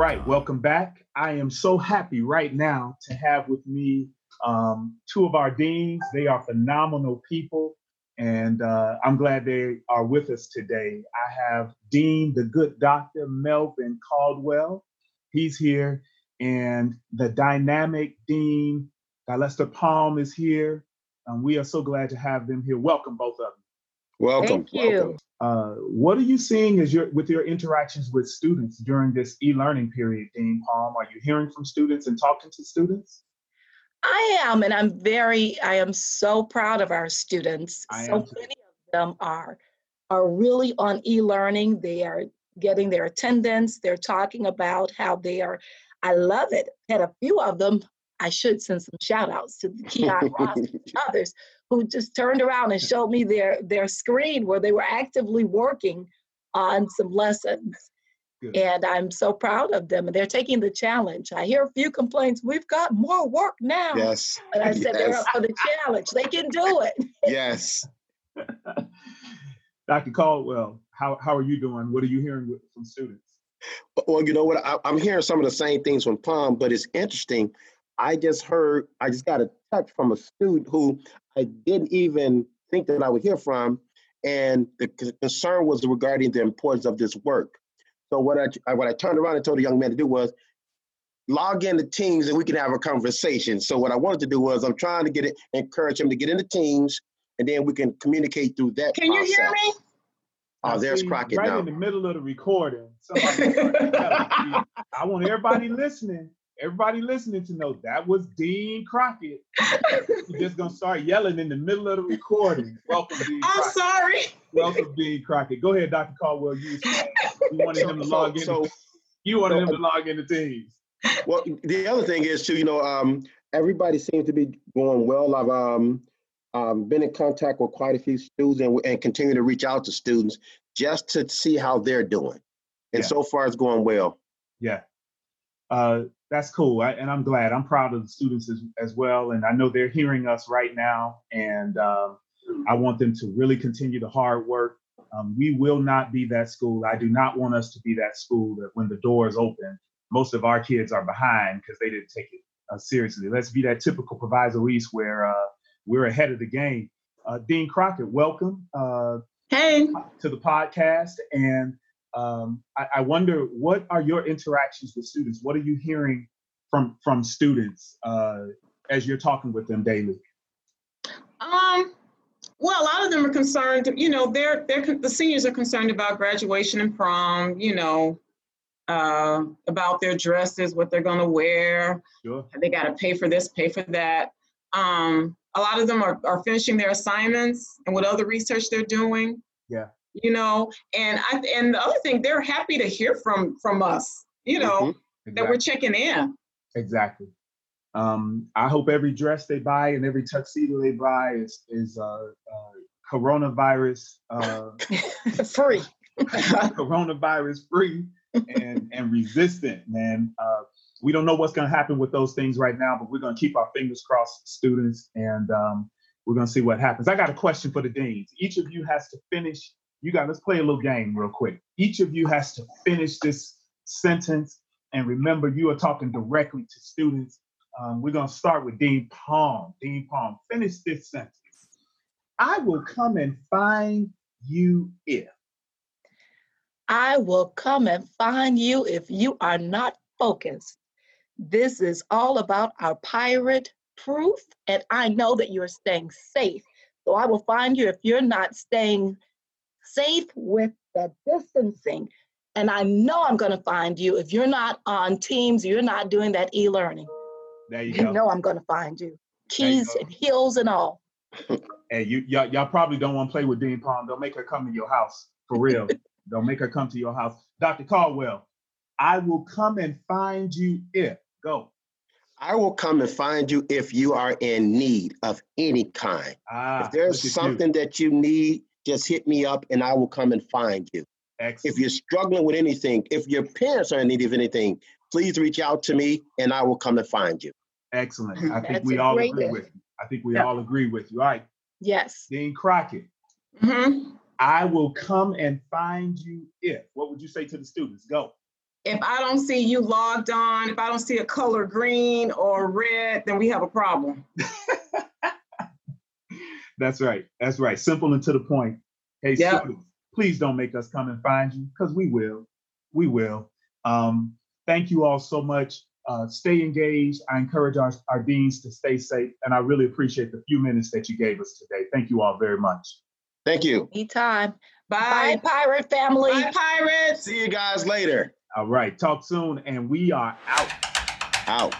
Right, welcome back. I am so happy right now to have with me um, two of our deans. They are phenomenal people, and uh, I'm glad they are with us today. I have Dean, the good doctor, Melvin Caldwell. He's here, and the dynamic Dean, Lester Palm, is here. And we are so glad to have them here. Welcome, both of them. Welcome. Thank you. Welcome. Uh, what are you seeing as your with your interactions with students during this e-learning period, Dean Palm? Are you hearing from students and talking to students? I am, and I'm very, I am so proud of our students. I so am many of them are are really on e-learning. They are getting their attendance. They're talking about how they are. I love it. Had a few of them. I should send some shout outs to the Keon Ross and others who just turned around and showed me their their screen where they were actively working on some lessons. Good. And I'm so proud of them. And they're taking the challenge. I hear a few complaints. We've got more work now. Yes. But I said they're up for the challenge. They can do it. Yes. Dr. Caldwell, how, how are you doing? What are you hearing with, from students? Well, you know what? I, I'm hearing some of the same things from Palm, but it's interesting. I just heard, I just got a touch from a student who I didn't even think that I would hear from. And the c- concern was regarding the importance of this work. So what I, I what I turned around and told the young man to do was log into Teams and we can have a conversation. So what I wanted to do was I'm trying to get it, encourage him to get into Teams, and then we can communicate through that. Can you hear me? Oh, I there's see Crockett Right now. in the middle of the recording. somebody started yelling. See, I want everybody listening, everybody listening to know that was Dean Crockett. He's just gonna start yelling in the middle of the recording. Welcome, Dean I'm Crockett. sorry. Welcome, Dean Crockett. Go ahead, Dr. Caldwell. You, you wanted him to So- log in. so- you wanted so- him to log in into Teams. Well, the other thing is too, you know, um, everybody seems to be going well. I've um, um, been in contact with quite a few students and, and continue to reach out to students just to see how they're doing. And Yeah. so far, it's going well. Yeah. Uh, that's cool. I, and I'm glad. I'm proud of the students as, as well. And I know they're hearing us right now. And um, I want them to really continue the hard work. Um, we will not be that school. I do not want us to be that school that when the doors open, most of our kids are behind because they didn't take it uh, seriously. Let's be that typical proviso east where uh, we're ahead of the game. Uh, Dean Crockett, welcome. Uh, Hey, to the podcast. And um, I, I wonder, what are your interactions with students? What are you hearing from from students uh, as you're talking with them daily? um, well, a lot of them are concerned. You know, they're they're the seniors are concerned about graduation and prom. You know, uh, about their dresses, what they're gonna wear. Sure. They got to pay for this, pay for that. Um, a lot of them are, are finishing their assignments and what other research they're doing. Yeah. You know, and I and the other thing, they're happy to hear from from us. You know, Mhm. that we're checking in. Exactly. Um, I hope every dress they buy and every tuxedo they buy is is uh, uh, coronavirus uh, Free. coronavirus free and and resistant. Man, uh, we don't know what's going to happen with those things right now, but we're going to keep our fingers crossed, students, and um, we're going to see what happens. I got a question for the deans. Each of you has to finish. You got. Let's play a little game real quick. Each of you has to finish this sentence, and remember, you are talking directly to students. Um, we're going to start with Dean Palm. Dean Palm, finish this sentence. I will come and find you if. I will come and find you if you are not focused. This is all about our pirate proof, and I know that you're staying safe. So I will find you if you're not staying safe with the distancing. And I know I'm going to find you if you're not on Teams, you're not doing that e learning. There you go. You know I'm going to find you. There you Keys and heels and all. Hey, you y'all, y'all probably don't want to play with Dean Palm. Don't make her come to your house for real. don't make her come to your house. Dr. Caldwell, I will come and find you if. Go. I will come and find you if you are in need of any kind. Ah, if there's look at you. something that you need, just hit me up and I will come and find you. Excellent. If you're struggling with anything, if your parents are in need of anything, please reach out to me and I will come and find you. Excellent. I think That's we all agree list. with you. I think we Yeah. all agree with you. All right. Yes. Dean Crockett, hmm I will come and find you if. What would you say to the students? Go. if I don't see you logged on, if I don't see a color green or red, then we have a problem. That's right. That's right. Simple and to the point. Hey, Yep. students, please don't make us come and find you because we will. We will. Um, thank you all so much. Uh, stay engaged. I encourage our, our deans to stay safe, and I really appreciate the few minutes that you gave us today. Thank you all very much. Thank you. Anytime. Bye, Bye. Pirate family. Bye, pirates. See you guys later. All right. Talk soon, and we are out. Out.